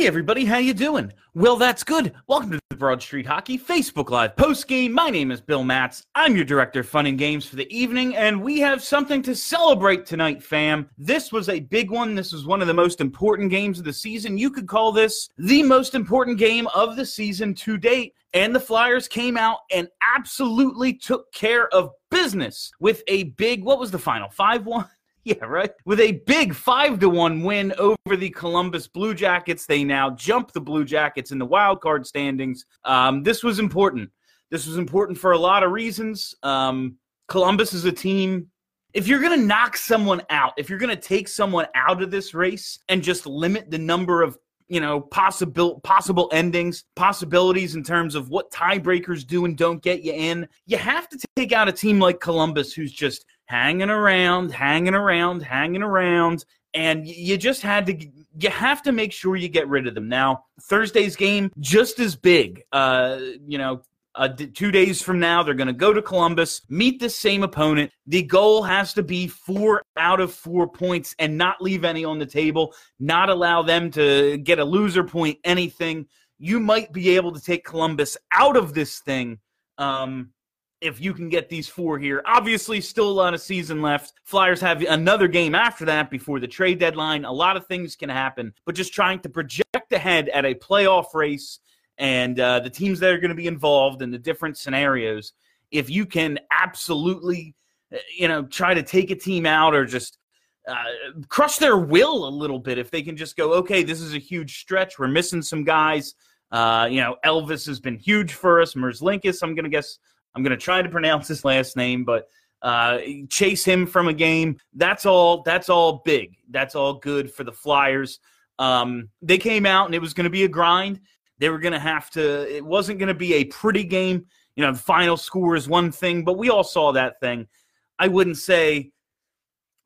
Hey everybody, how you doing? Well, that's good. Welcome to the Broad Street Hockey Facebook Live post game. My name is Bill Matz. I'm your director of fun and games for the evening, and we have something to celebrate tonight, fam. This was a big one. This was one of the most important games of the season. You could call this the most important game of the season to date. And the Flyers came out and absolutely took care of business with a big, what was the final? 5 1? Yeah, right. With a big five to one win over the Columbus Blue Jackets, they now jump the Blue Jackets in the wild card standings. Um, this was important. This was important for a lot of reasons. Um, Columbus is a team. If you're going to knock someone out, if you're going to take someone out of this race and just limit the number of you know possible possible endings possibilities in terms of what tiebreakers do and don't get you in you have to take out a team like columbus who's just hanging around, hanging around, hanging around, and you just had to you have to make sure you get rid of them. Now, Thursday's game just as big. Uh, you know, uh, two days from now, they're going to go to Columbus, meet the same opponent. The goal has to be four out of four points and not leave any on the table, not allow them to get a loser point, anything. You might be able to take Columbus out of this thing. Um, if you can get these four here. Obviously, still a lot of season left. Flyers have another game after that before the trade deadline. A lot of things can happen, but just trying to project ahead at a playoff race and uh, the teams that are going to be involved in the different scenarios. If you can absolutely, uh, you know, try to take a team out or just uh, crush their will a little bit, if they can just go, okay, this is a huge stretch. We're missing some guys. Uh, you know, Elvis has been huge for us. Merzlikins, I'm going to guess I'm going to try to pronounce his last name, but uh, chase him from a game. That's all. That's all big. That's all good for the Flyers. Um, they came out and it was going to be a grind. They were going to have to. It wasn't going to be a pretty game. You know, the final score is one thing, but we all saw that thing. I wouldn't say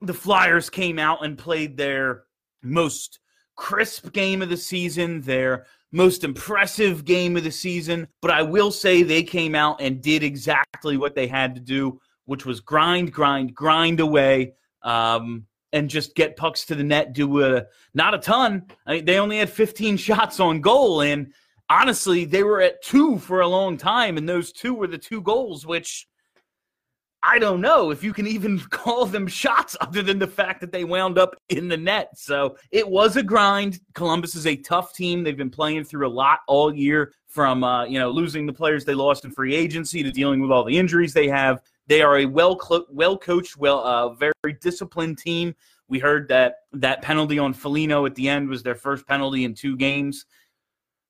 the Flyers came out and played their most crisp game of the season, their most impressive game of the season, but I will say they came out and did exactly what they had to do, which was grind, grind, grind away, um, and just get pucks to the net. Do a not a ton. I mean, they only had 15 shots on goal, and honestly, they were at two for a long time, and those two were the two goals, which I don't know if you can even call them shots other than the fact that they wound up in the net. So it was a grind. Columbus is a tough team. They've been playing through a lot all year from uh, you know losing the players they lost in free agency to dealing with all the injuries they have. They are a well well coached, well uh, very disciplined team. We heard that that penalty on Foligno at the end was their first penalty in two games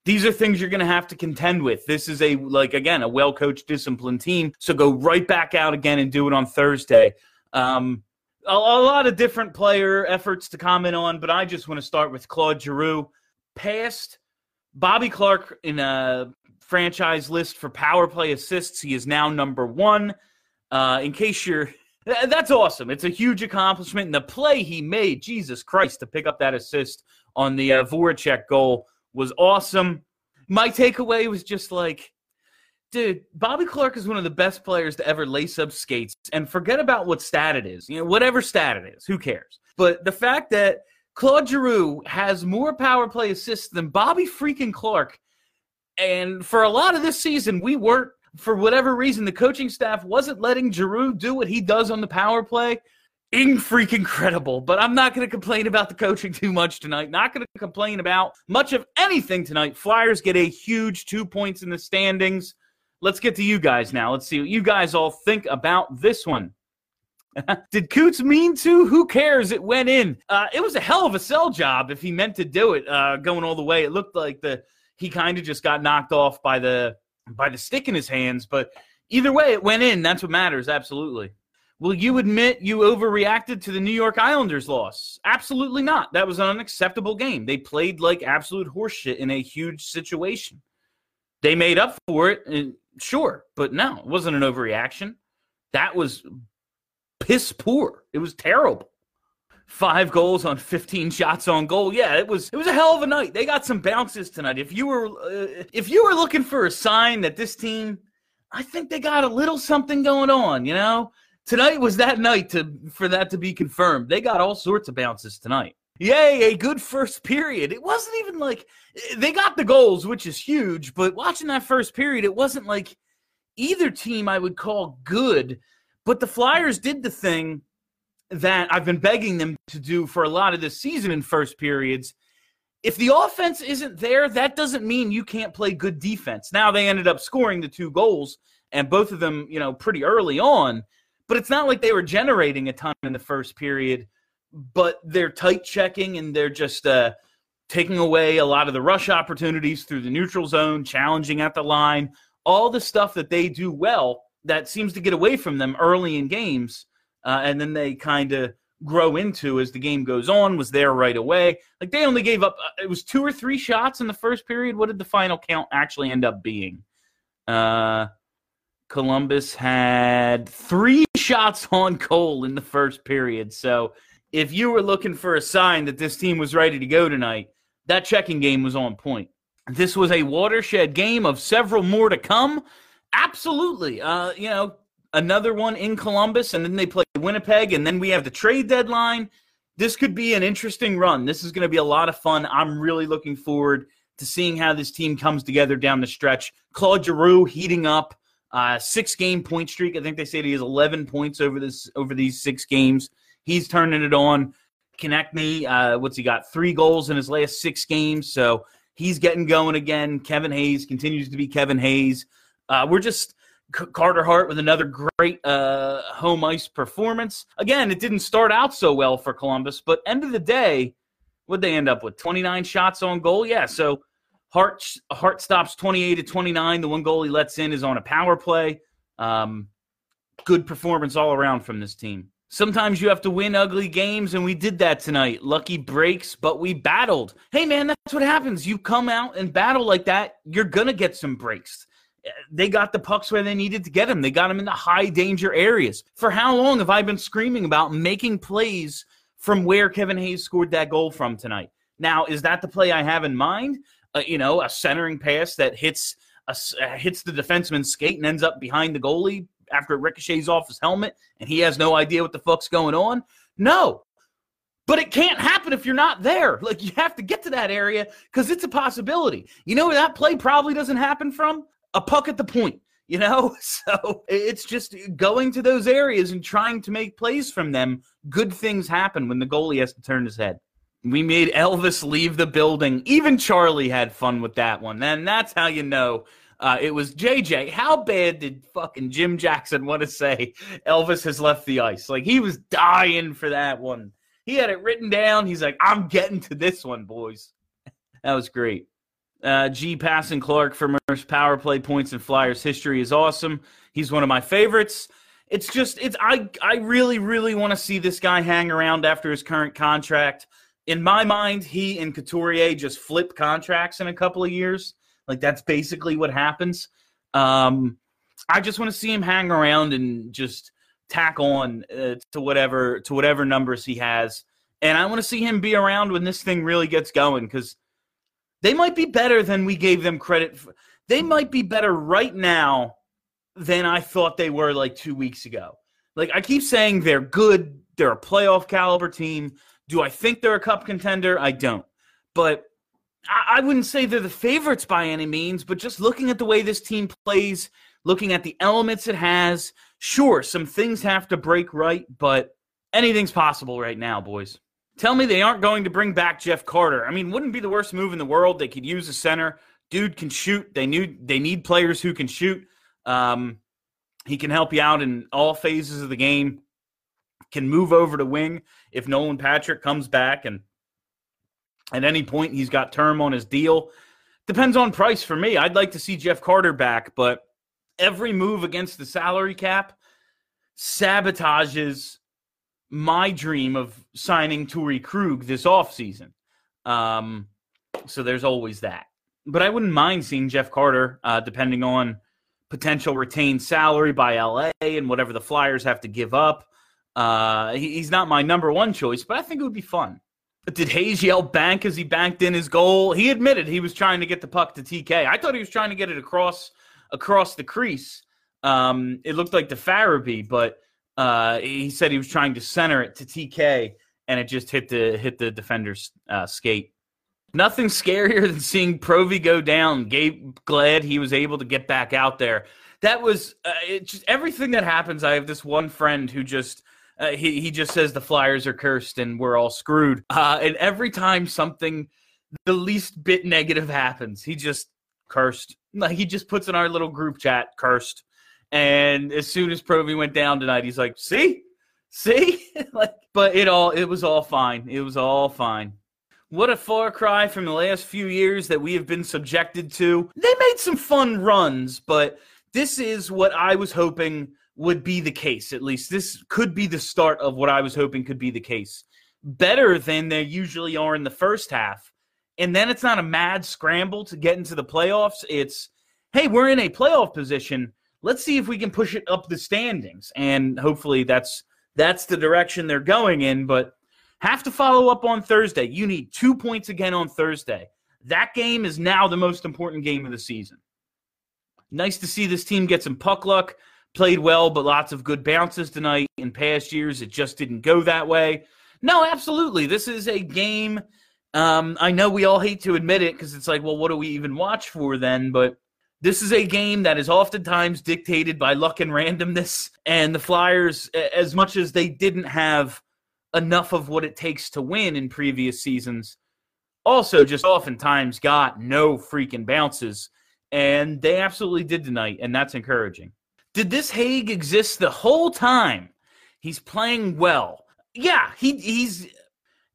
these are things you're going to have to contend with. This is a like again a well coached, disciplined team. So go right back out again and do it on Thursday. Um, a, a, lot of different player efforts to comment on, but I just want to start with Claude Giroux. Past Bobby Clarke in a franchise list for power play assists, he is now number one. Uh, in case you're that's awesome. It's a huge accomplishment. And the play he made, Jesus Christ, to pick up that assist on the uh, Voracek goal was awesome. My takeaway was just like, dude, Bobby Clarke is one of the best players to ever lace up skates and forget about what stat it is. You know, whatever stat it is, who cares? But the fact that Claude Giroux has more power play assists than Bobby freaking Clarke. And for a lot of this season, we weren't, for whatever reason, the coaching staff wasn't letting Giroux do what he does on the power play in freaking incredible. But I'm not going to complain about the coaching too much tonight. Not going to complain about much of anything tonight. Flyers get a huge two points in the standings. Let's get to you guys now. Let's see what you guys all think about this one. Did Coots mean to? Who cares? It went in. Uh, it was a hell of a sell job if he meant to do it, uh, going all the way. It looked like the he kind of just got knocked off by the by the stick in his hands. But either way, it went in. That's what matters. Absolutely. Will you admit you overreacted to the New York Islanders loss? Absolutely not. That was an unacceptable game. They played like absolute horseshit in a huge situation. They made up for it, uh, sure, but no, it wasn't an overreaction. That was piss poor. It was terrible. Five goals on 15 shots on goal. Yeah, it was it was a hell of a night. They got some bounces tonight. If you were uh, if you were looking for a sign that this team I think they got a little something going on, you know? Tonight was that night to for that to be confirmed. They got all sorts of bounces tonight. Yay, a good first period. It wasn't even like they got the goals, which is huge, but watching that first period, it wasn't like either team I would call good. But the Flyers did the thing that I've been begging them to do for a lot of this season in first periods. If the offense isn't there, that doesn't mean you can't play good defense. Now they ended up scoring the two goals, and both of them, you know, pretty early on. But it's not like they were generating a ton in the first period but they're tight checking and they're just uh, taking away a lot of the rush opportunities through the neutral zone, challenging at the line, all the stuff that they do well that seems to get away from them early in games. Uh, and then they kind of grow into as the game goes on, was there right away. Like they only gave up, uh, it was two or three shots in the first period. What did the final count actually end up being? Uh, Columbus had three shots on goal in the first period. So if you were looking for a sign that this team was ready to go tonight, that checking game was on point. This was a watershed game of several more to come. Absolutely. Uh, you know, another one in Columbus, and then they play Winnipeg, and then we have the trade deadline. This could be an interesting run. This is going to be a lot of fun. I'm really looking forward to seeing how this team comes together down the stretch. Claude Giroux heating up, uh, six game point streak. I think they say he has 11 points over this over these six games. He's turning it on. Konecny, uh, what's he got? Three goals in his last six games. So he's getting going again. Kevin Hayes continues to be Kevin Hayes. Uh, we're just Carter Hart with another great uh, home ice performance. Again, it didn't start out so well for Columbus, but end of the day, would they end up with 29 shots on goal? Yeah. So Hart Hart stops 28 to 29. The one goal he lets in is on a power play. Um, good performance all around from this team. Sometimes you have to win ugly games, and we did that tonight. Lucky breaks, but we battled. Hey, man, that's what happens. You come out and battle like that, you're going to get some breaks. They got the pucks where they needed to get them. They got them in the high danger areas. For how long have I been screaming about making plays from where Kevin Hayes scored that goal from tonight? Now, is that the play I have in mind? Uh, you know, a centering pass that hits a, uh, hits the defenseman's skate and ends up behind the goalie after it ricochets off his helmet and he has no idea what the fuck's going on? No. But it can't happen if you're not there. Like you have to get to that area because it's a possibility. You know where that play probably doesn't happen from? A puck at the point. You know, so it's just going to those areas and trying to make plays from them. Good things happen when the goalie has to turn his head. We made Elvis leave the building. Even Charlie had fun with that one. And that's how you know uh, it was JJ. How bad did fucking Jim Jackson want to say Elvis has left the ice? Like he was dying for that one. He had it written down. He's like, I'm getting to this one, boys. that was great. Uh, G. Passon Clarke for most power play points in Flyers history is awesome. He's one of my favorites. It's just it's I I really really want to see this guy hang around after his current contract. In my mind, he and Couturier just flip contracts in a couple of years. Like that's basically what happens. Um, I just want to see him hang around and just tack on uh, to whatever to whatever numbers he has, and I want to see him be around when this thing really gets going because they might be better than we gave them credit. For. They might be better right now than I thought they were like two weeks ago. Like I keep saying, they're good. They're a playoff caliber team. Do I think they're a cup contender? I don't. But I wouldn't say they're the favorites by any means, but just looking at the way this team plays, looking at the elements it has, sure, some things have to break right, but anything's possible right now, boys. Tell me they aren't going to bring back Jeff Carter. I mean, wouldn't be the worst move in the world. They could use a center. Dude can shoot. They need they need players who can shoot. Um, he can help you out in all phases of the game. Can move over to wing if Nolan Patrick comes back and at any point, he's got term on his deal. Depends on price for me. I'd like to see Jeff Carter back, but every move against the salary cap sabotages my dream of signing Torey Krug this offseason. Um, so there's always that. But I wouldn't mind seeing Jeff Carter, uh, depending on potential retained salary by LA and whatever the Flyers have to give up. Uh, he, he's not my number one choice, but I think it would be fun. Did Hayes yell bank as he banked in his goal? He admitted he was trying to get the puck to TK. I thought he was trying to get it across across the crease. Um, it looked like the Farabee, but uh, he said he was trying to center it to TK, and it just hit the hit the defender's uh, skate. Nothing scarier than seeing Provy go down. Gabe glad he was able to get back out there. That was uh, just everything that happens. I have this one friend who just uh, he he just says the Flyers are cursed and we're all screwed. Uh, and every time something the least bit negative happens, he just cursed. Like he just puts in our little group chat, cursed. And as soon as Provy went down tonight, he's like, "See, see." like, but it all it was all fine. It was all fine. What a far cry from the last few years that we have been subjected to. They made some fun runs, but this is what I was hoping would be the case. At least this could be the start of what I was hoping could be the case. Better than they usually are in the first half. And then it's not a mad scramble to get into the playoffs. It's, hey, we're in a playoff position. Let's see if we can push it up the standings. And hopefully that's that's the direction they're going in. But have to follow up on Thursday. You need two points again on Thursday. That game is now the most important game of the season. Nice to see this team get some puck luck. Played well, but lots of good bounces tonight. In past years, it just didn't go that way. No, absolutely. This is a game. Um, I know we all hate to admit it because it's like, well, what do we even watch for then? But this is a game that is oftentimes dictated by luck and randomness. And the Flyers, as much as they didn't have enough of what it takes to win in previous seasons, also just oftentimes got no freaking bounces. And they absolutely did tonight, and that's encouraging. Did this Hagg exist the whole time? He's playing well. Yeah, he, he's.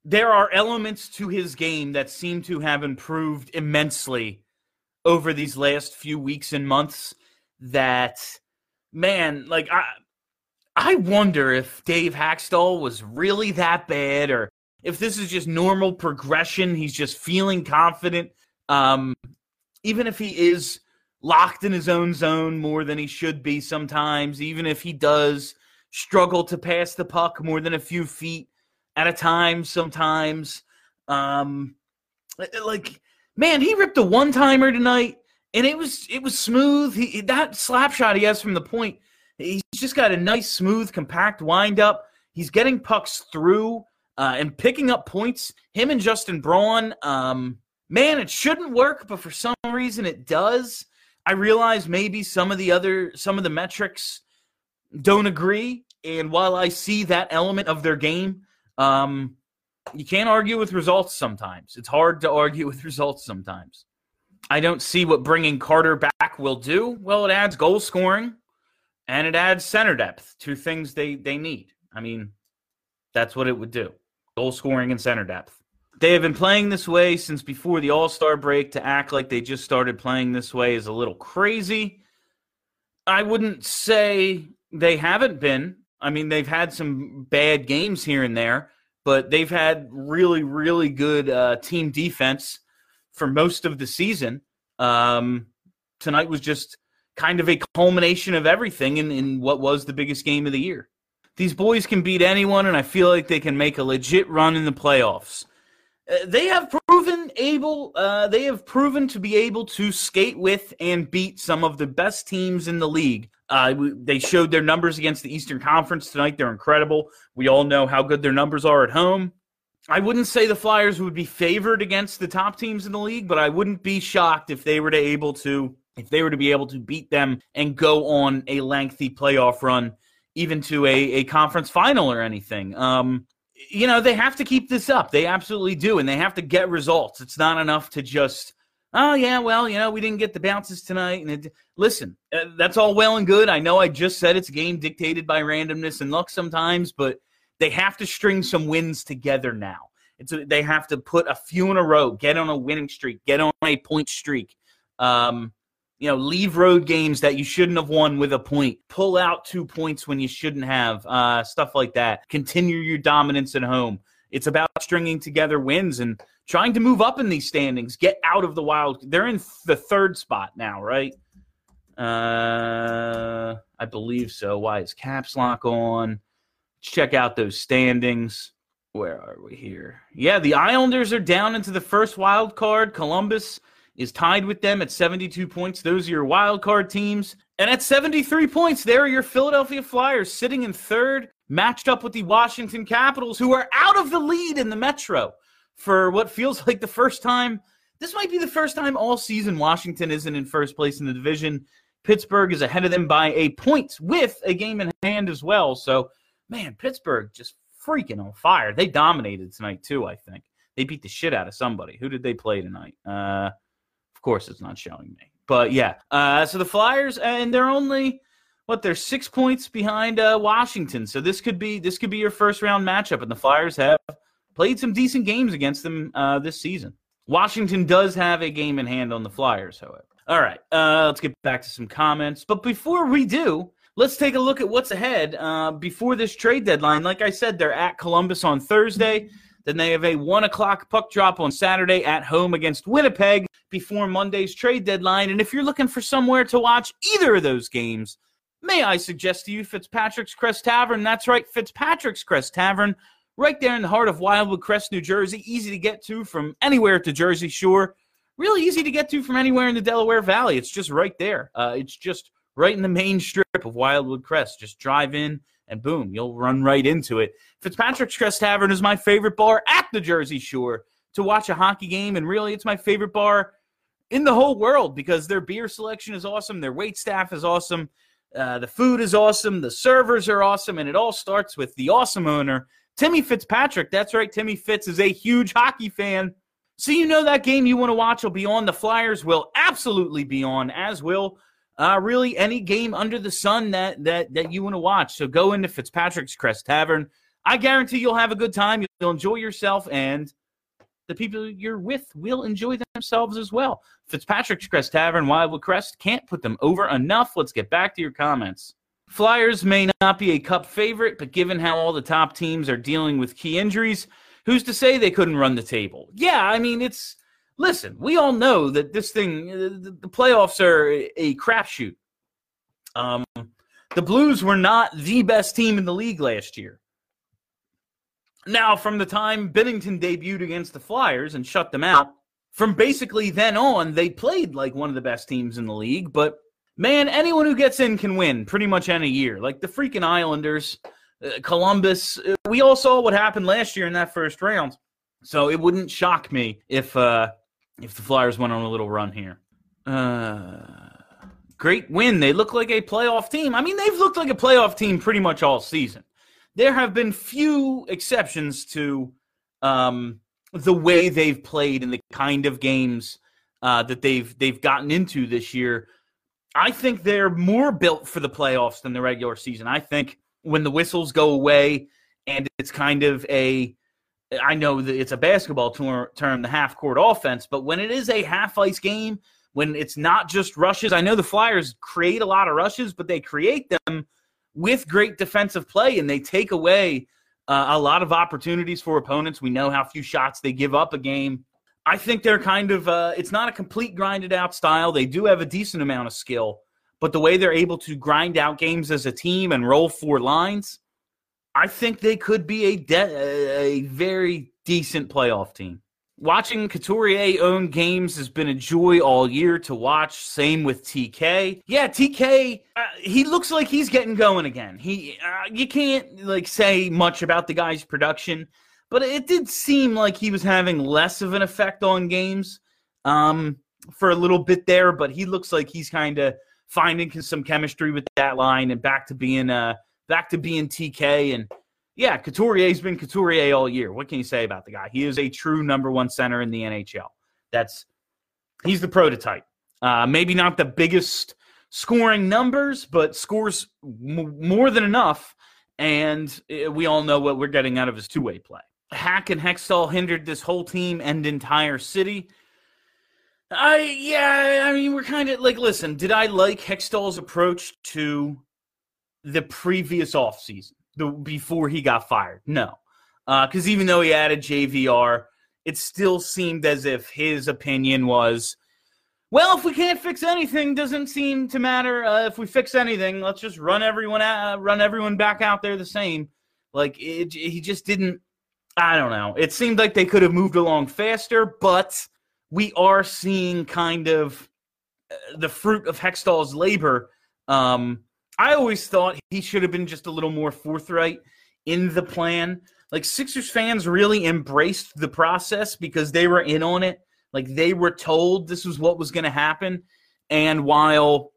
There are elements to his game that seem to have improved immensely over these last few weeks and months. That, man, like I, I wonder if Dave Hakstol was really that bad, or if this is just normal progression. He's just feeling confident. Um, even if he is locked in his own zone more than he should be sometimes, even if he does struggle to pass the puck more than a few feet at a time sometimes. Um, like, man, he ripped a one timer tonight and it was it was smooth. He, that slap shot he has from the point, he's just got a nice, smooth, compact wind up. He's getting pucks through uh, and picking up points. Him and Justin Braun, um, man, it shouldn't work, but for some reason it does. I realize maybe some of the other some of the metrics don't agree, and while I see that element of their game, um, you can't argue with results sometimes. It's hard to argue with results sometimes. I don't see what bringing Carter back will do. Well, it adds goal scoring and it adds center depth, two things they they need. I mean, that's what it would do. Goal scoring and center depth. They have been playing this way since before the All Star break. To act like they just started playing this way is a little crazy. I wouldn't say they haven't been. I mean, they've had some bad games here and there, but they've had really, really good uh, team defense for most of the season. Um, tonight was just kind of a culmination of everything in, in what was the biggest game of the year. These boys can beat anyone, and I feel like they can make a legit run in the playoffs. Uh, they have proven able uh, they have proven to be able to skate with and beat some of the best teams in the league. Uh, they showed their numbers against the eastern conference tonight. They're incredible. We all know how good their numbers are at home. I wouldn't say the flyers would be favored against the top teams in the league but i wouldn't be shocked if they were to able to if they were to be able to beat them and go on a lengthy playoff run even to a, a conference final or anything. Um, you know, they have to keep this up. They absolutely do. And they have to get results. It's not enough to just, oh, yeah, well, you know, we didn't get the bounces tonight. And it, listen, uh, that's all well and good. I know I just said it's a game dictated by randomness and luck sometimes, but they have to string some wins together now. It's a, they have to put a few in a row, get on a winning streak, get on a point streak. Um, you know, leave road games that you shouldn't have won with a point, pull out two points when you shouldn't have, uh, stuff like that. Continue your dominance at home. It's about stringing together wins and trying to move up in these standings, get out of the wild. They're in the third spot now, right? Uh, I believe so. Why is caps lock on? Check out those standings. Where are we here? Yeah, the Islanders are down into the first wild card. Columbus is tied with them at 72 points. Those are your wild card teams. And at 73 points, there are your Philadelphia Flyers sitting in third. matched up with the Washington Capitals, who are out of the lead in the Metro for what feels like the first time. This might be the first time all season Washington isn't in first place in the division. Pittsburgh is ahead of them by a point with a game in hand as well. So, man, Pittsburgh just freaking on fire. They dominated tonight, too, I think. They beat the shit out of somebody. Who did they play tonight? Uh, of course, it's not showing me. But yeah, uh, so the Flyers, and they're only what they're six points behind uh, Washington. So this could be this could be your first round matchup, and the Flyers have played some decent games against them uh, this season. Washington does have a game in hand on the Flyers, however. All right, uh, let's get back to some comments. But before we do, let's take a look at what's ahead uh, before this trade deadline. Like I said, they're at Columbus on Thursday. Then they have a one o'clock puck drop on Saturday at home against Winnipeg before Monday's trade deadline. And if you're looking for somewhere to watch either of those games, may I suggest to you Fitzpatrick's Crest Tavern? That's right, Fitzpatrick's Crest Tavern, right there in the heart of Wildwood Crest, New Jersey. Easy to get to from anywhere to Jersey Shore. Really easy to get to from anywhere in the Delaware Valley. It's just right there. Uh, it's just right in the main strip of Wildwood Crest. Just drive in and boom, you'll run right into it. Fitzpatrick's Crest Tavern is my favorite bar at the Jersey Shore to watch a hockey game, and really, it's my favorite bar in the whole world because their beer selection is awesome, their wait staff is awesome, uh, the food is awesome, the servers are awesome, and it all starts with the awesome owner, Timmy Fitzpatrick. That's right, Timmy Fitz is a huge hockey fan. So you know that game you want to watch will be on. The Flyers will absolutely be on, as will uh, really any game under the sun that that that you want to watch. So go into Fitzpatrick's Crest Tavern. I guarantee you'll have a good time. You'll enjoy yourself, and the people you're with will enjoy themselves as well. Fitzpatrick's Crest Tavern, Wildwood Crest, can't put them over enough. Let's get back to your comments. Flyers may not be a cup favorite, but given how all the top teams are dealing with key injuries, who's to say they couldn't run the table? Yeah, I mean, it's listen, we all know that this thing, uh, the playoffs are a crapshoot. Um, the Blues were not the best team in the league last year. Now, from the time Binnington debuted against the Flyers and shut them out, from basically then on, they played like one of the best teams in the league. But man, anyone who gets in can win pretty much any year. Like the freaking Islanders, uh, Columbus. Uh, we all saw what happened last year in that first round. So it wouldn't shock me if uh, if the Flyers went on a little run here. Uh, great win. They look like a playoff team. I mean, they've looked like a playoff team pretty much all season there have been few exceptions to um, the way they've played and the kind of games uh, that they've they've gotten into this year. I think they're more built for the playoffs than the regular season. I think when the whistles go away and it's kind of a I know that it's a basketball term, the half court offense, but when it is a half ice game, when it's not just rushes, I know the Flyers create a lot of rushes, but they create them with great defensive play, and they take away uh, a lot of opportunities for opponents. We know how few shots they give up a game. I think they're kind of, uh, it's not a complete grinded out style. They do have a decent amount of skill, but the way they're able to grind out games as a team and roll four lines, I think they could be a, de- a very decent playoff team. Watching Couturier own games has been a joy all year to watch. Same with TK. Yeah, TK, uh, he looks like he's getting going again. He, uh, you can't like say much about the guy's production, but it did seem like he was having less of an effect on games um, for a little bit there. But he looks like he's kind of finding some chemistry with that line and back to being uh back to being TK and yeah, Couturier's been Couturier all year. What can you say about the guy? He is a true number one center in the NHL. That's he's the prototype. Uh, maybe not the biggest scoring numbers, but scores m- more than enough. And uh, we all know what we're getting out of his two way play. Hack and Hextall hindered this whole team and entire city. I yeah, I mean we're kind of like listen, did I like Hextall's approach to the previous offseason? the before he got fired. No, because uh, even though he added JVR, it still seemed as if his opinion was, well, if we can't fix anything, doesn't seem to matter. Uh, if we fix anything, let's just run everyone out, run everyone back out there the same. Like it, he just didn't. I don't know. It seemed like they could have moved along faster, but we are seeing kind of uh, the fruit of Hextall's labor. Um, I always thought he should have been just a little more forthright in the plan. Like Sixers fans really embraced the process because they were in on it. Like they were told this was what was going to happen. And while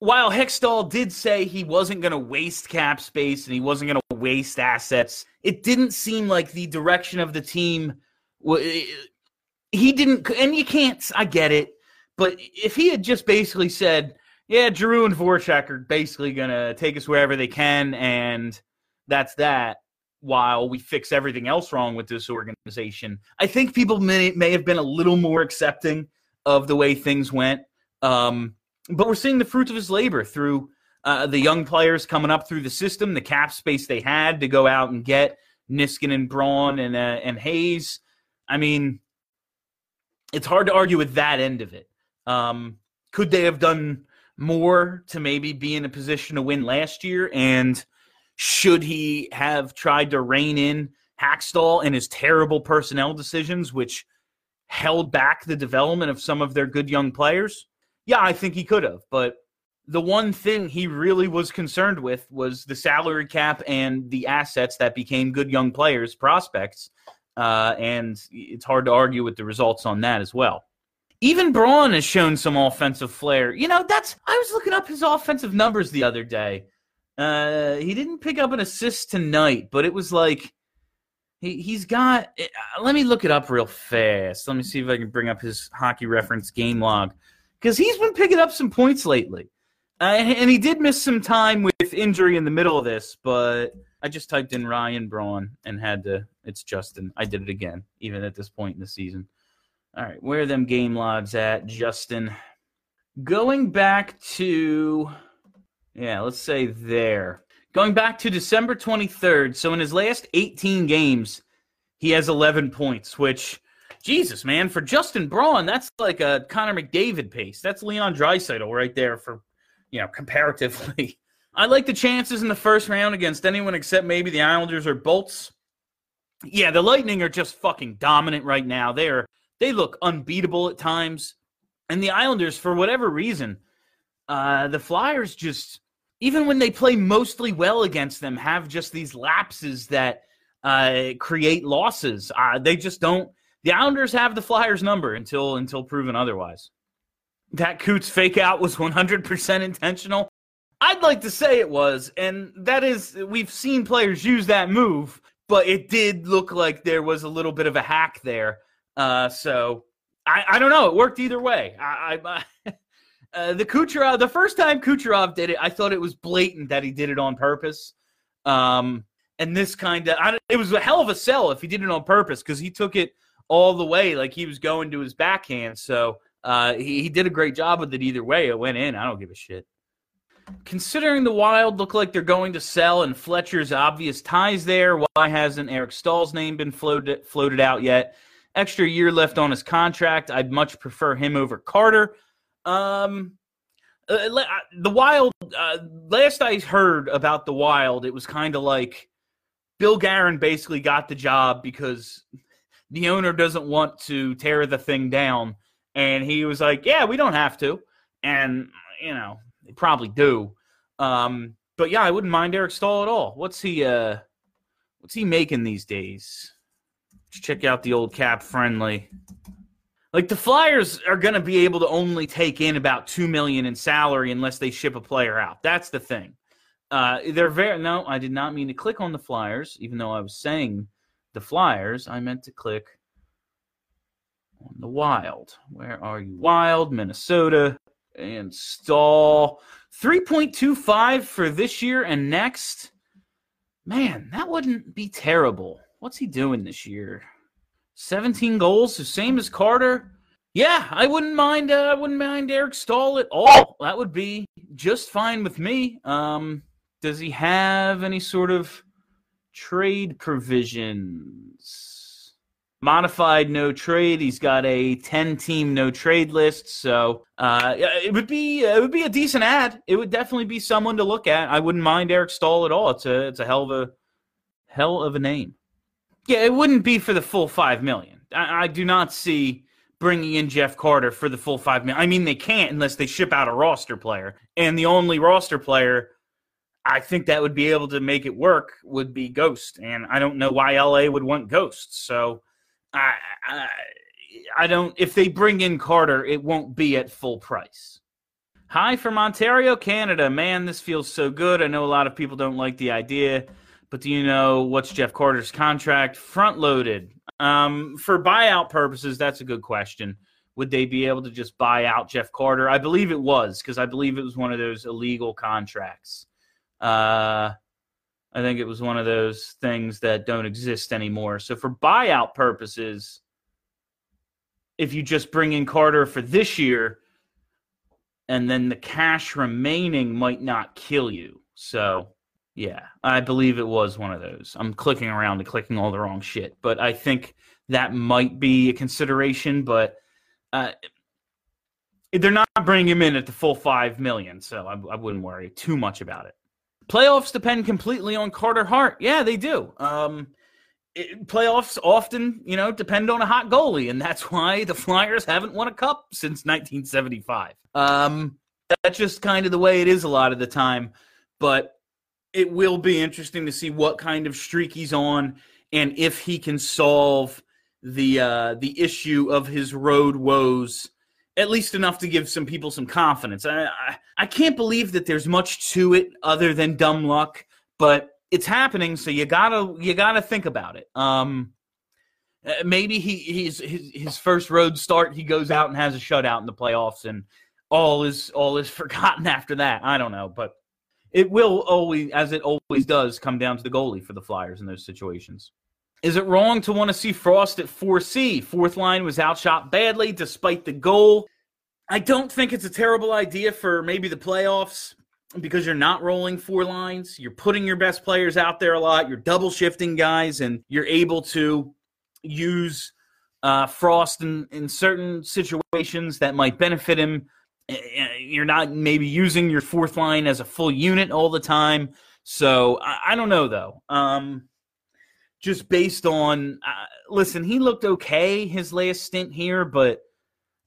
while Hextall did say he wasn't going to waste cap space and he wasn't going to waste assets, it didn't seem like the direction of the team. Eh, he didn't, and you can't. I get it, but if he had just basically said, "Yeah, Giroux and Voracek are basically going to take us wherever they can," and that's that, while we fix everything else wrong with this organization, I think people may may have been a little more accepting of the way things went. Um, but we're seeing the fruits of his labor through uh, the young players coming up through the system, the cap space they had to go out and get Niskanen and Braun and uh, and Hayes. I mean, it's hard to argue with that end of it. Um, could they have done more to maybe be in a position to win last year? And should he have tried to rein in Hakstol and his terrible personnel decisions, which held back the development of some of their good young players? Yeah, I think he could have, but the one thing he really was concerned with was the salary cap and the assets that became good young players, prospects. Uh, and it's hard to argue with the results on that as well. Even Braun has shown some offensive flair. You know, that's I was looking up his offensive numbers the other day. Uh, he didn't pick up an assist tonight, but it was like he he's got. Uh, let me look it up real fast. Let me see if I can bring up his hockey reference game log because he's been picking up some points lately. Uh, and he did miss some time with injury in the middle of this, but I just typed in Ryan Braun and had to. It's Justin. I did it again, even at this point in the season. All right, where are them game logs at, Justin? Going back to, yeah, let's say there. Going back to December 23rd. So in his last 18 games, he has 11 points, which Jesus, man, for Justin Braun, that's like a Connor McDavid pace. That's Leon Draisaitl right there for, you know, comparatively. I like the chances in the first round against anyone except maybe the Islanders or Bolts. Yeah, the Lightning are just fucking dominant right now. They're they look unbeatable at times, and the Islanders, for whatever reason, uh, the Flyers just even when they play mostly well against them, have just these lapses that uh, create losses. Uh, they just don't the Islanders have the Flyers number until until proven otherwise. That Coots fake out was 100% intentional. I'd like to say it was, and that is we've seen players use that move, but it did look like there was a little bit of a hack there. Uh, so I, I don't know. It worked either way. I, I uh, the Kucherov, the first time Kucherov did it, I thought it was blatant that he did it on purpose. Um, and this kind of, it was a hell of a sell if he did it on purpose because he took it all the way like he was going to his backhand. So uh, he, he did a great job with it either way. It went in. I don't give a shit. Considering the Wild look like they're going to sell and Fletcher's obvious ties there, why hasn't Eric Staal's name been floated floated out yet? Extra year left on his contract. I'd much prefer him over Carter. Um, uh, uh the Wild. Uh, last I heard about the Wild, it was kind of like Bill Guerin basically got the job because the owner doesn't want to tear the thing down. And he was like, yeah, we don't have to. And, you know, they probably do. Um, but yeah, I wouldn't mind Eric Staal at all. What's he, uh, what's he making these days? Check out the old cap friendly. Like the Flyers are going to be able to only take in about two million in salary unless they ship a player out. That's the thing. Uh, they're very no. I did not mean to click on the Flyers, even though I was saying the Flyers, I meant to click on the Wild. Where are you? Wild, Minnesota, and Staal. 3.25 for this year and next. Man, that wouldn't be terrible. What's he doing this year? 17 goals, the same as Carter. Yeah, I wouldn't mind. Uh, I wouldn't mind Eric Staal at all. That would be just fine with me. Um, does he have any sort of trade provisions. Modified no trade. He's got a ten team no trade list, so uh, it would be it would be a decent ad. It would definitely be someone to look at. I wouldn't mind Eric Staal at all. It's a it's a hell of a hell of a name. Yeah, it wouldn't be for the full five million. I, I do not see bringing in Jeff Carter for the full five million. I mean, they can't unless they ship out a roster player, and the only roster player I think that would be able to make it work would be Ghost, and I don't know why LA would want Ghost. So I, I, I don't. If they bring in Carter, it won't be at full price. Hi from Ontario, Canada. Man, this feels so good. I know a lot of people don't like the idea, but do you know what's Jeff Carter's contract front loaded? Um, for buyout purposes, that's a good question. Would they be able to just buy out Jeff Carter? I believe it was because I believe it was one of those illegal contracts. Uh, I think it was one of those things that don't exist anymore. So for buyout purposes, if you just bring in Carter for this year, and then the cash remaining might not kill you. So yeah, I believe it was one of those. I'm clicking around and clicking all the wrong shit, but I think that might be a consideration. But uh, they're not bringing him in at the full five million, so I, I wouldn't worry too much about it. Playoffs depend completely on Carter Hart. Yeah, they do. Um, it, playoffs often, you know, depend on a hot goalie, and that's why the Flyers haven't won a cup since 1975. Um, that's just kind of the way it is a lot of the time. But it will be interesting to see what kind of streak he's on, and if he can solve the uh, the issue of his road woes at least enough to give some people some confidence. I, I, I can't believe that there's much to it other than dumb luck, but it's happening, so you gotta you gotta think about it. Um, uh, maybe he he's his his first road start he goes out and has a shutout in the playoffs, and all is all is forgotten after that. I don't know, but it will always, as it always does, come down to the goalie for the Flyers in those situations. Is it wrong to want to see Frost at 4C? Fourth line was outshot badly despite the goal. I don't think it's a terrible idea for maybe the playoffs because you're not rolling four lines. You're putting your best players out there a lot. You're double shifting guys, and you're able to use uh, Frost in, in certain situations that might benefit him. You're not maybe using your fourth line as a full unit all the time. So I, I don't know, though. Um, just based on uh, listen, he looked okay his last stint here, but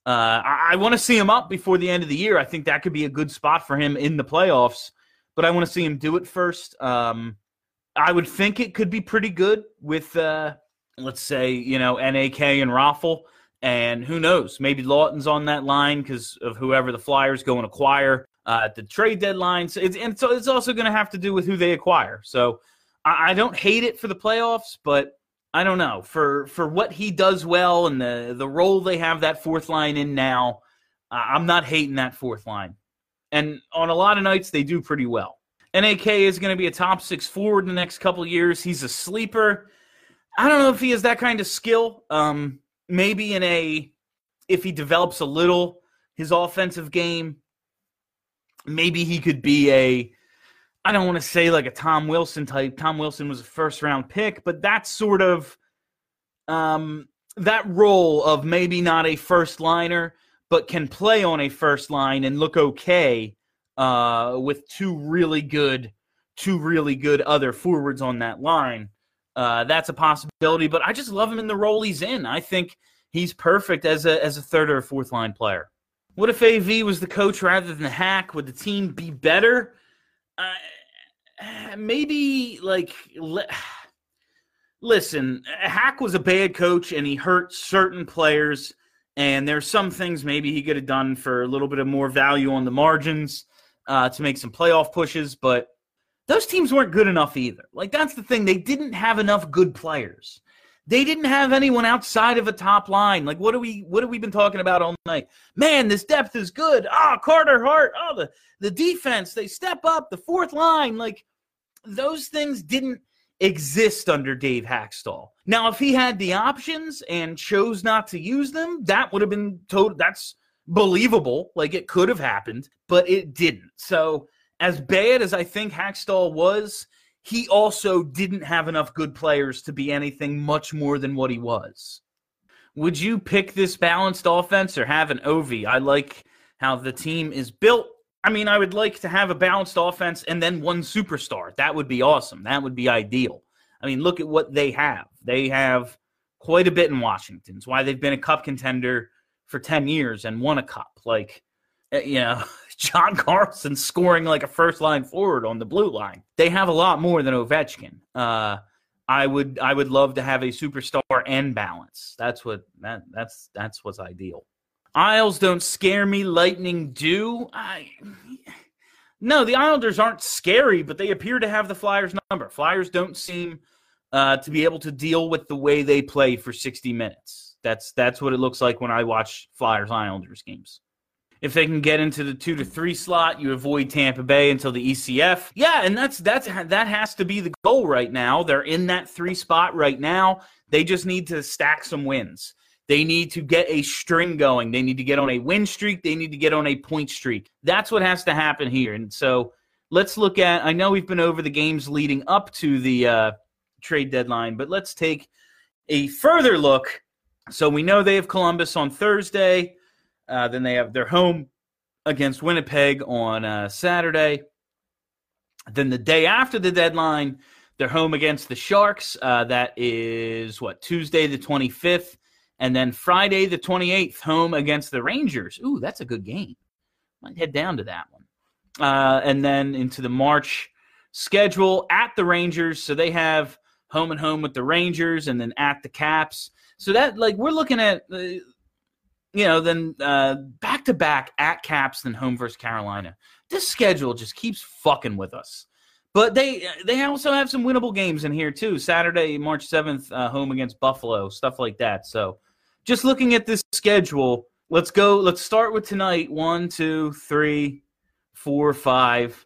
uh, I, I want to see him up before the end of the year. I think that could be a good spot for him in the playoffs, but I want to see him do it first. Um, I would think it could be pretty good with, uh, let's say, you know, NAK and Raffl. And who knows? Maybe Laughton's on that line because of whoever the Flyers go and acquire uh, at the trade deadline. So it's, and so it's also going to have to do with who they acquire. So I, I don't hate it for the playoffs, but I don't know for for what he does well and the the role they have that fourth line in now. I'm not hating that fourth line, and on a lot of nights they do pretty well. NAK is going to be a top six forward in the next couple years. He's a sleeper. I don't know if he has that kind of skill. Um, maybe in a if he develops a little his offensive game, maybe he could be a I don't want to say like a Tom Wilson type. Tom Wilson was a first round pick, but that's sort of um, that role of maybe not a first liner, but can play on a first line and look okay uh, with two really good, two really good other forwards on that line. Uh, that's a possibility, but I just love him in the role he's in. I think he's perfect as a as a third or fourth line player. What if AV was the coach rather than hack? Would the team be better? uh, maybe like li- listen, Hack was a bad coach and he hurt certain players. And there's some things maybe he could have done for a little bit of more value on the margins uh, to make some playoff pushes, but those teams weren't good enough either. Like that's the thing; they didn't have enough good players. They didn't have anyone outside of a top line. Like what do we what have we been talking about all night? Man, this depth is good. Ah, oh, Carter Hart. Oh, the the defense, they step up, the fourth line, like those things didn't exist under Dave Hakstol. Now, if he had the options and chose not to use them, that would have been total that's believable. Like it could have happened, but it didn't. So, as bad as I think Hakstol was, he also didn't have enough good players to be anything much more than what he was. Would you pick this balanced offense or have an Ovi? I like how the team is built I mean, I would like to have a balanced offense and then one superstar. That would be awesome. That would be ideal. I mean, look at what they have. They have quite a bit in Washington. It's why they've been a cup contender for 10 years and won a cup. Like, uh, you know, John Carlson scoring like a first line forward on the blue line. They have a lot more than Ovechkin. Uh, I would I would love to have a superstar and balance. That's what that that's that's what's ideal. Isles don't scare me. Lightning do. I no, the Islanders aren't scary, but they appear to have the Flyers number. Flyers don't seem uh, to be able to deal with the way they play for 60 minutes. That's that's what it looks like when I watch Flyers Islanders games. If they can get into the two to three slot, you avoid Tampa Bay until the ECF. Yeah, and that's that's that has to be the goal right now. They're in that three spot right now. They just need to stack some wins. They need to get a string going. They need to get on a win streak. They need to get on a point streak. That's what has to happen here. And so let's look at. I know we've been over the games leading up to the uh, trade deadline, but let's take a further look. So we know they have Columbus on Thursday. Uh, then they have their home against Winnipeg on uh, Saturday. Then the day after the deadline, they're home against the Sharks. Uh, that is what Tuesday the 25th. And then Friday, the 28th, home against the Rangers. Ooh, that's a good game. Might head down to that one. Uh, and then into the March schedule at the Rangers. So they have home and home with the Rangers and then at the Caps. So that, like, we're looking at, uh, you know, then back to back at Caps, then home versus Carolina. This schedule just keeps fucking with us. But they they also have some winnable games in here too. Saturday, March seventh, uh, home against Buffalo, stuff like that. So just looking at this schedule, let's go. Let's start with tonight. One, two, three, four, five,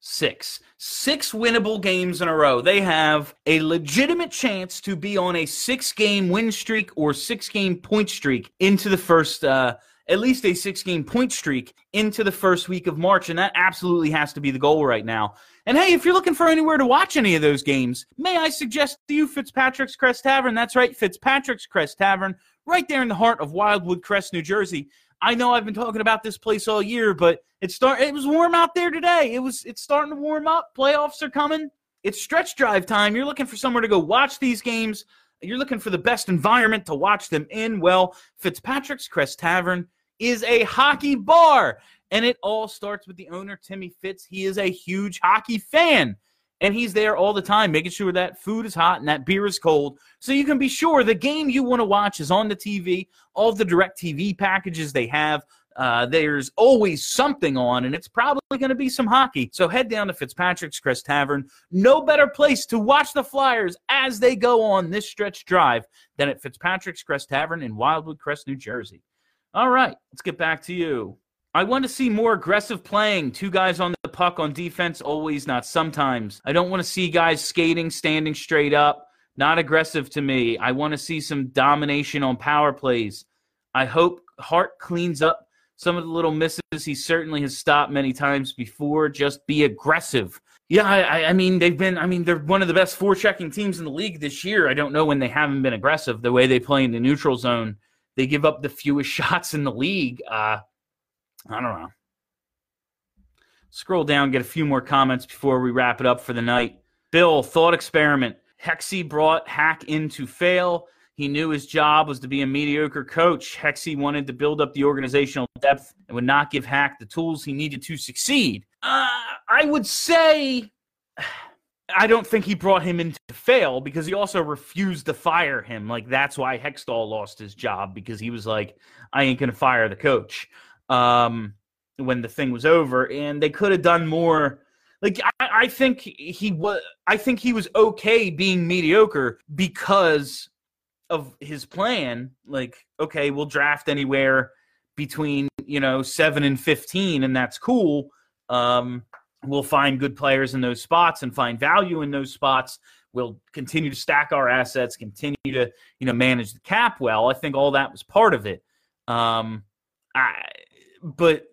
six. Six winnable games in a row. They have a legitimate chance to be on a six game win streak or six game point streak into the first, uh, at least a six game point streak into the first week of March. And that absolutely has to be the goal right now. And hey, if you're looking for anywhere to watch any of those games, may I suggest to you Fitzpatrick's Crest Tavern? That's right, Fitzpatrick's Crest Tavern right there in the heart of Wildwood Crest, New Jersey. I know I've been talking about this place all year, but it start it was warm out there today. It was it's starting to warm up. Playoffs are coming. It's stretch drive time. You're looking for somewhere to go watch these games. You're looking for the best environment to watch them in. Well, Fitzpatrick's Crest Tavern is a hockey bar, and it all starts with the owner Timmy Fitz. He is a huge hockey fan and he's there all the time making sure that food is hot and that beer is cold. So you can be sure the game you want to watch is on the tv all the DirecTV packages they have uh, there's always something on and it's probably going to be some hockey. So head down to fitzpatrick's crest tavern. No better place to watch the flyers as they go on this stretch drive than at fitzpatrick's crest tavern in wildwood crest new jersey. All right let's get back to you. I want to see more aggressive playing. Two guys on the puck on defense, always, not sometimes. I don't want to see guys skating, standing straight up. Not aggressive to me. I want to see some domination on power plays. I hope Hart cleans up some of the little misses he certainly has stopped many times before. Just be aggressive. Yeah, I, I mean they've been. I mean they're one of the best forechecking teams in the league this year. I don't know when they haven't been aggressive. The way they play in the neutral zone, they give up the fewest shots in the league. Uh, I don't know. Scroll down, get a few more comments before we wrap it up for the night. Bill, thought experiment. Hexy brought Hack in to fail. He knew his job was to be a mediocre coach. Hexy wanted to build up the organizational depth and would not give Hack the tools he needed to succeed. Uh, I would say I don't think he brought him in to fail because he also refused to fire him. Like that's why Hextall lost his job because he was like, I ain't gonna fire the coach um, when the thing was over, and they could have done more. Like I, I think he was. I think he was okay being mediocre because of his plan. Like, okay, we'll draft anywhere between you know seven and fifteen, and that's cool. Um, we'll find good players in those spots and find value in those spots. We'll continue to stack our assets, continue to you know manage the cap well. I think all that was part of it. Um, I but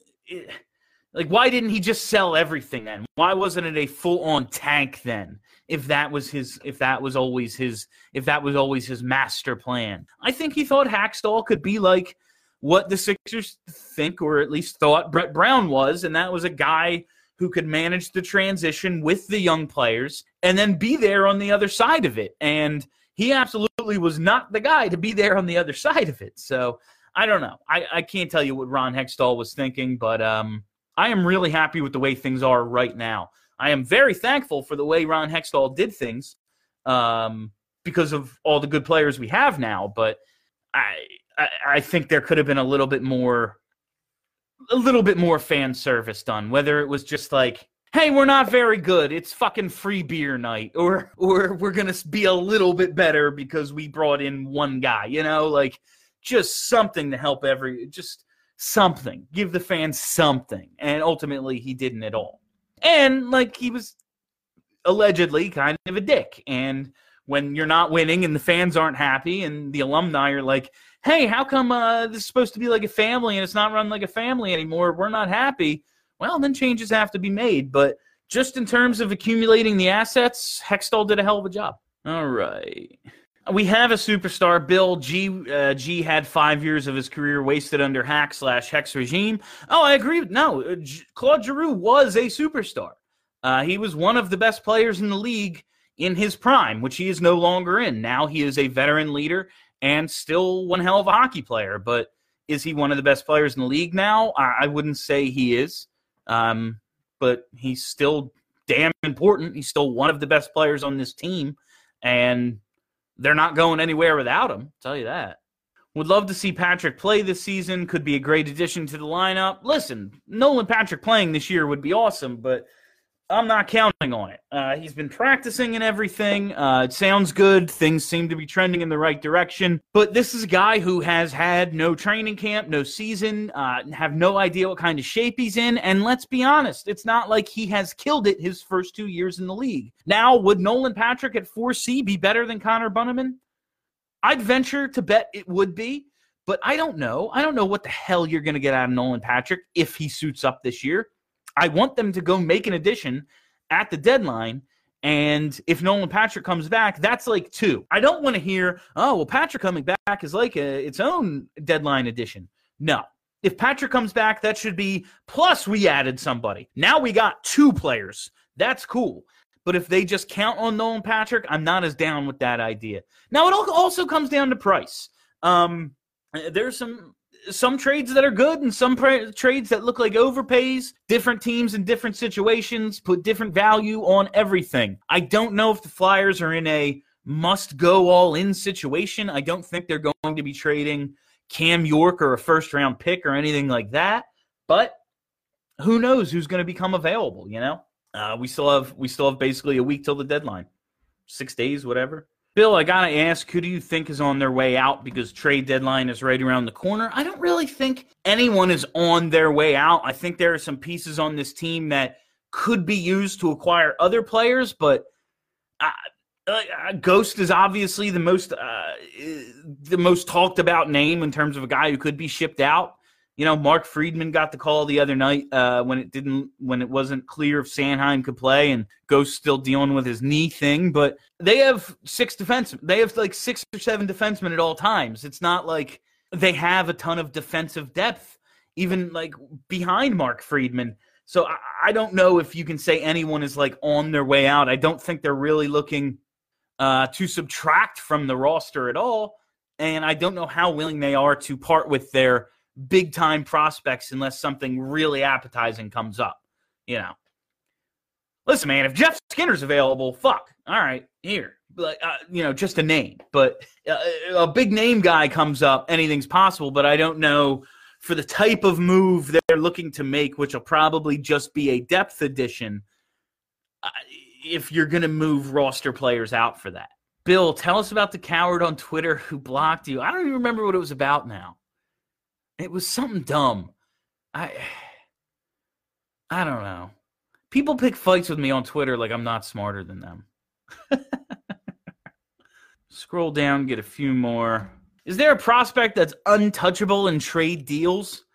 like why didn't he just sell everything then? Why wasn't it a full on tank then if that was his if that was always his if that was always his master plan? I think he thought Hakstol could be like what the sixers think or at least thought brett brown was and that was a guy who could manage the transition with the young players and then be there on the other side of it. And he absolutely was not the guy to be there on the other side of it. So I don't know. I, I can't tell you what Ron Hextall was thinking, but um, I am really happy with the way things are right now. I am very thankful for the way Ron Hextall did things um, because of all the good players we have now. But I, I, I think there could have been a little bit more, a little bit more fan service done. Whether it was just like, hey, we're not very good. It's fucking free beer night, or or we're gonna be a little bit better because we brought in one guy. You know, like just something to help every just something give the fans something. And ultimately he didn't at all. And like he was allegedly kind of a dick. And when you're not winning and the fans aren't happy and the alumni are like hey how come uh, this is supposed to be like a family and it's not run like a family anymore? We're not happy. Well then changes have to be made. But just in terms of accumulating the assets hextall did a hell of a job. All right we have a superstar. Bill G. Uh, G had five years of his career wasted under hack slash hex regime. Oh, I agree. No, uh, G- Claude Giroux was a superstar. Uh, he was one of the best players in the league in his prime, which he is no longer in. Now he is a veteran leader and still one hell of a hockey player. But is he one of the best players in the league now? I, I wouldn't say he is. Um, but he's still damn important. He's still one of the best players on this team. And they're not going anywhere without him. I'll tell you that. Would love to see Patrick play this season. Could be a great addition to the lineup. Listen, Nolan Patrick playing this year would be awesome, but I'm not counting on it. Uh, he's been practicing and everything. Uh, it sounds good. Things seem to be trending in the right direction. But this is a guy who has had no training camp, no season, uh, have no idea what kind of shape he's in. And let's be honest, it's not like he has killed it his first two years in the league. Now, would Nolan Patrick at 4C be better than Connor Bunnaman? I'd venture to bet it would be. But I don't know. I don't know what the hell you're going to get out of Nolan Patrick if he suits up this year. I want them to go make an addition at the deadline. And if Nolan Patrick comes back, that's like two. I don't want to hear, oh, well, Patrick coming back is like a, its own deadline addition. No. If Patrick comes back, that should be plus we added somebody. Now we got two players. That's cool. But if they just count on Nolan Patrick, I'm not as down with that idea. Now, it also comes down to price. Um, there's some some trades that are good and some pra- trades that look like overpays. Different teams in different situations put different value on everything. I don't know if the Flyers are in a must go all in situation. I don't think they're going to be trading Cam York or a first round pick or anything like that. But who knows who's going to become available, you know? Uh, we still have we still have basically a week till the deadline. 6 days, whatever. Bill, I got to ask, who do you think is on their way out because trade deadline is right around the corner? I don't really think anyone is on their way out. I think there are some pieces on this team that could be used to acquire other players, but uh, uh, Ghost is obviously the most uh, the most talked about name in terms of a guy who could be shipped out. You know, Mark Friedman got the call the other night uh, when it didn't when it wasn't clear if Sanheim could play, and Ghost still dealing with his knee thing. But they have six defensemen. They have like six or seven defensemen at all times. It's not like they have a ton of defensive depth, even like behind Mark Friedman. So I, I don't know if you can say anyone is like on their way out. I don't think they're really looking uh, to subtract from the roster at all, and I don't know how willing they are to part with their big time prospects unless something really appetizing comes up. You know, listen, man, if Jeff Skinner's available, fuck, all right, here, like uh, you know, just a name. But uh, a big name guy comes up, anything's possible. But I don't know for the type of move they're looking to make, which will probably just be a depth addition. Uh, if you're going to move roster players out for that. Bill, tell us about the coward on Twitter who blocked you. I don't even remember what it was about now. It was something dumb. I I don't know. People pick fights with me on Twitter like I'm not smarter than them. Scroll down, get a few more. Is there a prospect that's untouchable in trade deals?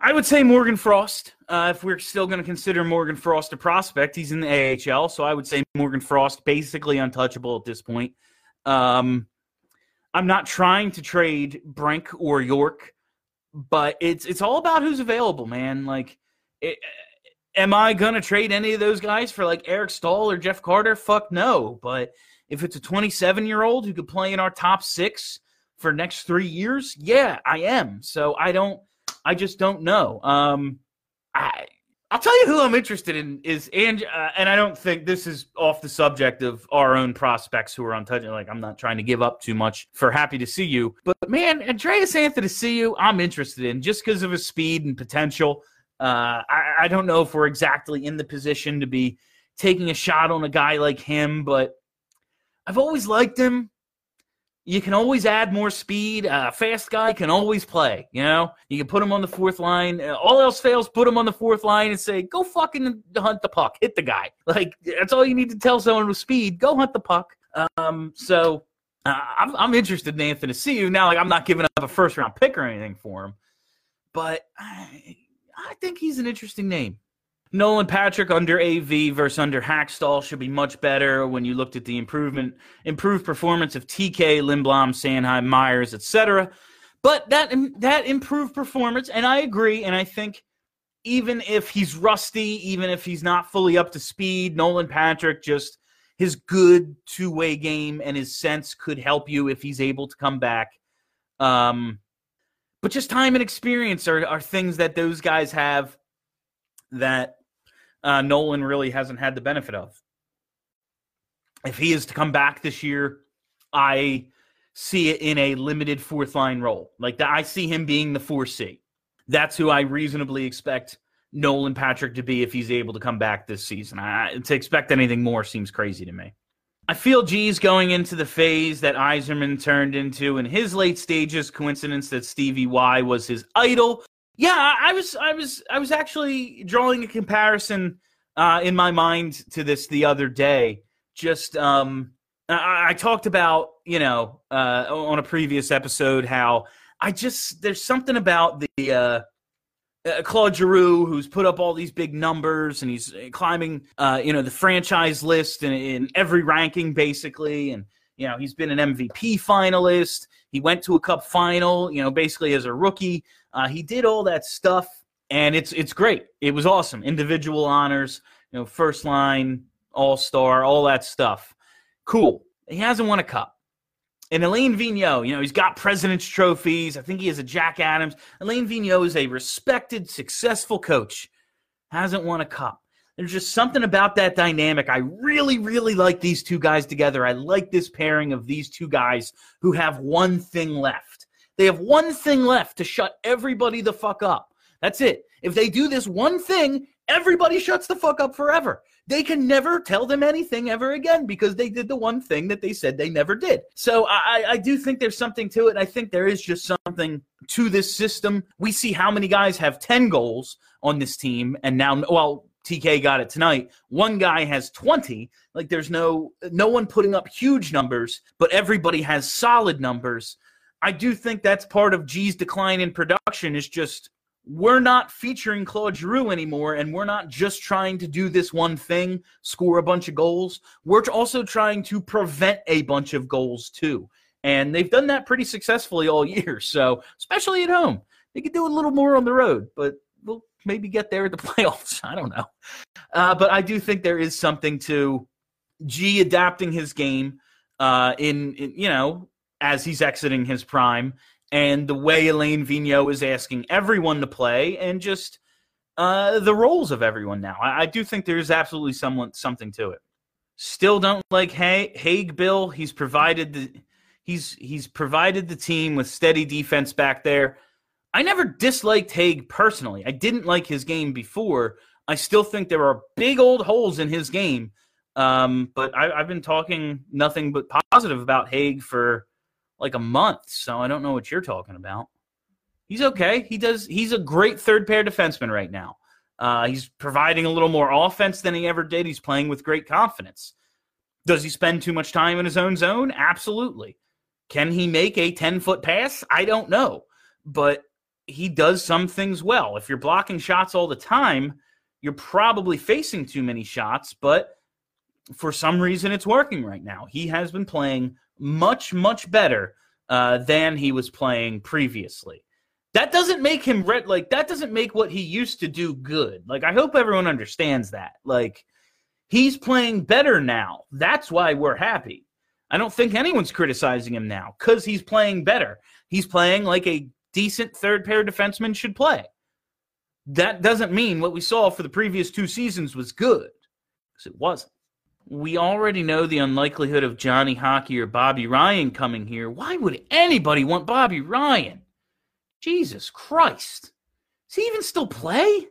I would say Morgan Frost. Uh, if we're still going to consider Morgan Frost a prospect, he's in the AHL, so I would say Morgan Frost basically untouchable at this point. Um, I'm not trying to trade Brink or York but it's it's all about who's available, man. Like, it, am I gonna trade any of those guys for like Eric Staal or Jeff Carter? Fuck no. But if it's a 27 year old who could play in our top six for next three years? Yeah, I am. So I don't. I just don't know. Um, I I'll tell you who I'm interested in is and uh, and I don't think this is off the subject of our own prospects who are untouchable. Like I'm not trying to give up too much for Athanasiou, but man, Andreas Athanasiou, I'm interested in just because of his speed and potential. Uh, I, I don't know if we're exactly in the position to be taking a shot on a guy like him, but I've always liked him you can always add more speed. A uh, fast guy can always play. You know, you can put him on the fourth line. Uh, all else fails, put him on the fourth line and say, "Go fucking hunt the puck, hit the guy." Like that's all you need to tell someone with speed. Go hunt the puck. Um, so uh, I'm, I'm interested in Anthony you now. Like I'm not giving up a first round pick or anything for him, but I, I think he's an interesting name. Nolan Patrick under AV versus under Hakstol should be much better when you looked at the improvement, improved performance of TK, Lindblom, Sanheim, Myers, etc. But that that improved performance, and I agree, and I think even if he's rusty, even if he's not fully up to speed, Nolan Patrick just his good two way game and his sense could help you if he's able to come back. Um, but just time and experience are, are things that those guys have that uh, Nolan really hasn't had the benefit of. If he is to come back this year, I see it in a limited fourth line role. Like that, I see him being the 4C. That's who I reasonably expect Nolan Patrick to be if he's able to come back this season. I, to expect anything more seems crazy to me. I feel G's going into the phase that Yzerman turned into in his late stages. Coincidence that Stevie Y was his idol. Yeah, I was, I was, I was actually drawing a comparison uh, in my mind to this the other day. Just, um, I, I talked about, you know, uh, on a previous episode how I just there's something about the uh, uh, Claude Giroux who's put up all these big numbers and he's climbing, uh, you know, the franchise list in, in every ranking basically, and you know he's been an MVP finalist. He went to a Cup final, you know, basically as a rookie. Uh, he did all that stuff, and it's it's great. It was awesome. Individual honors, you know, first line, all star, all that stuff. Cool. He hasn't won a cup. And Alain Vigneault, you know, he's got president's trophies. I think he has a Jack Adams. Alain Vigneault is a respected, successful coach. Hasn't won a cup. There's just something about that dynamic. I really, really like these two guys together. I like this pairing of these two guys who have one thing left. They have one thing left to shut everybody the fuck up. That's it. If they do this one thing, everybody shuts the fuck up forever. They can never tell them anything ever again because they did the one thing that they said they never did. So I, I do think there's something to it. I think there is just something to this system. We see how many guys have 10 goals on this team, and now, well, TK got it tonight. One guy has 20. Like there's no no one putting up huge numbers, but everybody has solid numbers. I do think that's part of G's decline in production is just we're not featuring Claude Giroux anymore, and we're not just trying to do this one thing, score a bunch of goals. We're also trying to prevent a bunch of goals too. And they've done that pretty successfully all year. So, especially at home, they could do a little more on the road, but we'll maybe get there at the playoffs. I don't know. Uh, but I do think there is something to G adapting his game uh, in, in, you know, as he's exiting his prime and the way Alain Vigneault is asking everyone to play and just uh, the roles of everyone now. I, I do think there's absolutely someone something to it. Still don't like Hagg, Bill. He's provided the he's he's provided the team with steady defense back there. I never disliked Hagg personally. I didn't like his game before. I still think there are big old holes in his game. Um, but I, have been talking nothing but positive about Hagg for like a month, so I don't know what you're talking about. He's okay. He does. He's a great third pair defenseman right now. Uh, he's providing a little more offense than he ever did. He's playing with great confidence. Does he spend too much time in his own zone? Absolutely. Can he make a 10 foot pass? I don't know. But he does some things well. If you're blocking shots all the time, you're probably facing too many shots, but for some reason it's working right now. He has been playing much, much better uh, than he was playing previously. That doesn't make him red. Like that doesn't make what he used to do good. Like I hope everyone understands that. Like he's playing better now. That's why we're happy. I don't think anyone's criticizing him now because he's playing better. He's playing like a decent third pair defenseman should play. That doesn't mean what we saw for the previous two seasons was good because it wasn't. We already know the unlikelihood of Johnny Hockey or Bobby Ryan coming here. Why would anybody want Bobby Ryan? Jesus Christ. Does he even still play?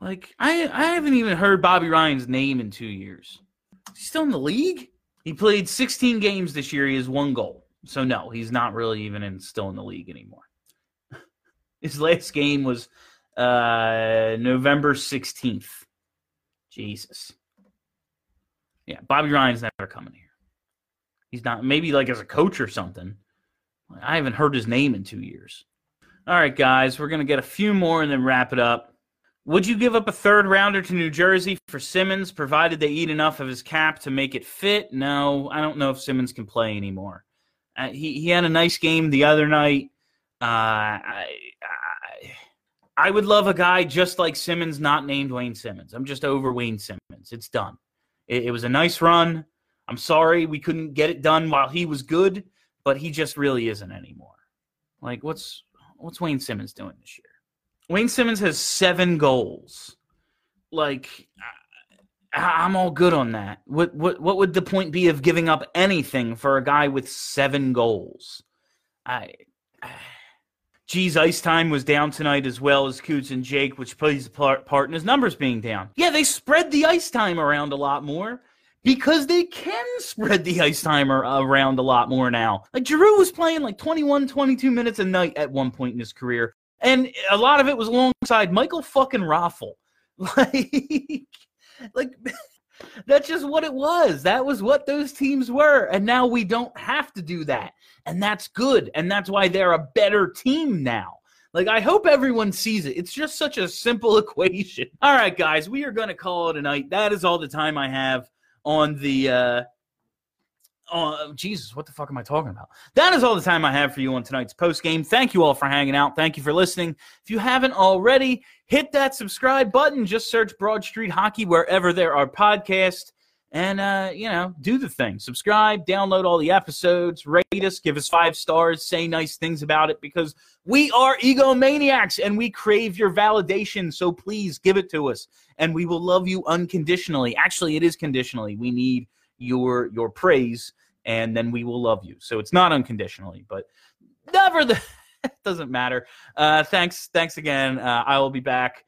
Like, I, I haven't even heard Bobby Ryan's name in two years. Is he still in the league? He played 16 games this year. He has one goal. So, no, he's not really even in, still in the league anymore. His last game was uh, November 16th. Jesus. Yeah, Bobby Ryan's never coming here. He's not, maybe like as a coach or something. I haven't heard his name in two years. All right, guys, we're to get a few more and then wrap it up. Would you give up a third rounder to New Jersey for Simmonds, provided they eat enough of his cap to make it fit? No, I don't know if Simmonds can play anymore. Uh, he he had a nice game the other night. Uh, I, I I would love a guy just like Simmonds, not named Wayne Simmonds. I'm just over Wayne Simmonds. It's done. It, it was a nice run. I'm sorry we couldn't get it done while he was good, but he just really isn't anymore. Like what's what's Wayne Simmonds doing this year? Wayne Simmonds has seven goals. Like, I'm all good on that. What what what would the point be of giving up anything for a guy with seven goals? I. Geez, ice time was down tonight as well as Coots and Jake, which plays a part, in his numbers being down. Yeah, they spread the ice time around a lot more because they can spread the ice time around a lot more now. Like Giroux was playing like 21, 22 minutes a night at one point in his career and a lot of it was alongside Michael fucking Raffl. Like, like that's just what it was. That was what those teams were, and now we don't have to do that, and that's good, and that's why they're a better team now. Like, I hope everyone sees it. It's just such a simple equation. All right, guys, we are going to call it a night. That is all the time I have on the uh, Oh, Jesus, what the fuck am I talking about? That is all the time I have for you on tonight's post game. Thank you all for hanging out. Thank you for listening. If you haven't already, hit that subscribe button. Just search Broad Street Hockey wherever there are podcasts. And, uh, you know, do the thing. Subscribe, download all the episodes, rate us, give us five stars, say nice things about it because we are egomaniacs and we crave your validation. So please give it to us and we will love you unconditionally. Actually, it is conditionally. We need your your praise and then we will love you. So it's not unconditionally but never the doesn't matter. Uh thanks thanks again. Uh, i will be back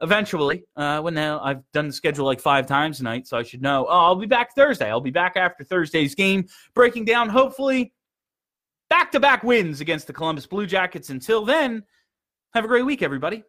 eventually. Uh when now i've done the schedule like five times tonight so i should know. Oh i'll be back thursday. I'll be back after thursday's game breaking down hopefully back to back wins against the columbus blue jackets. Until then have a great week everybody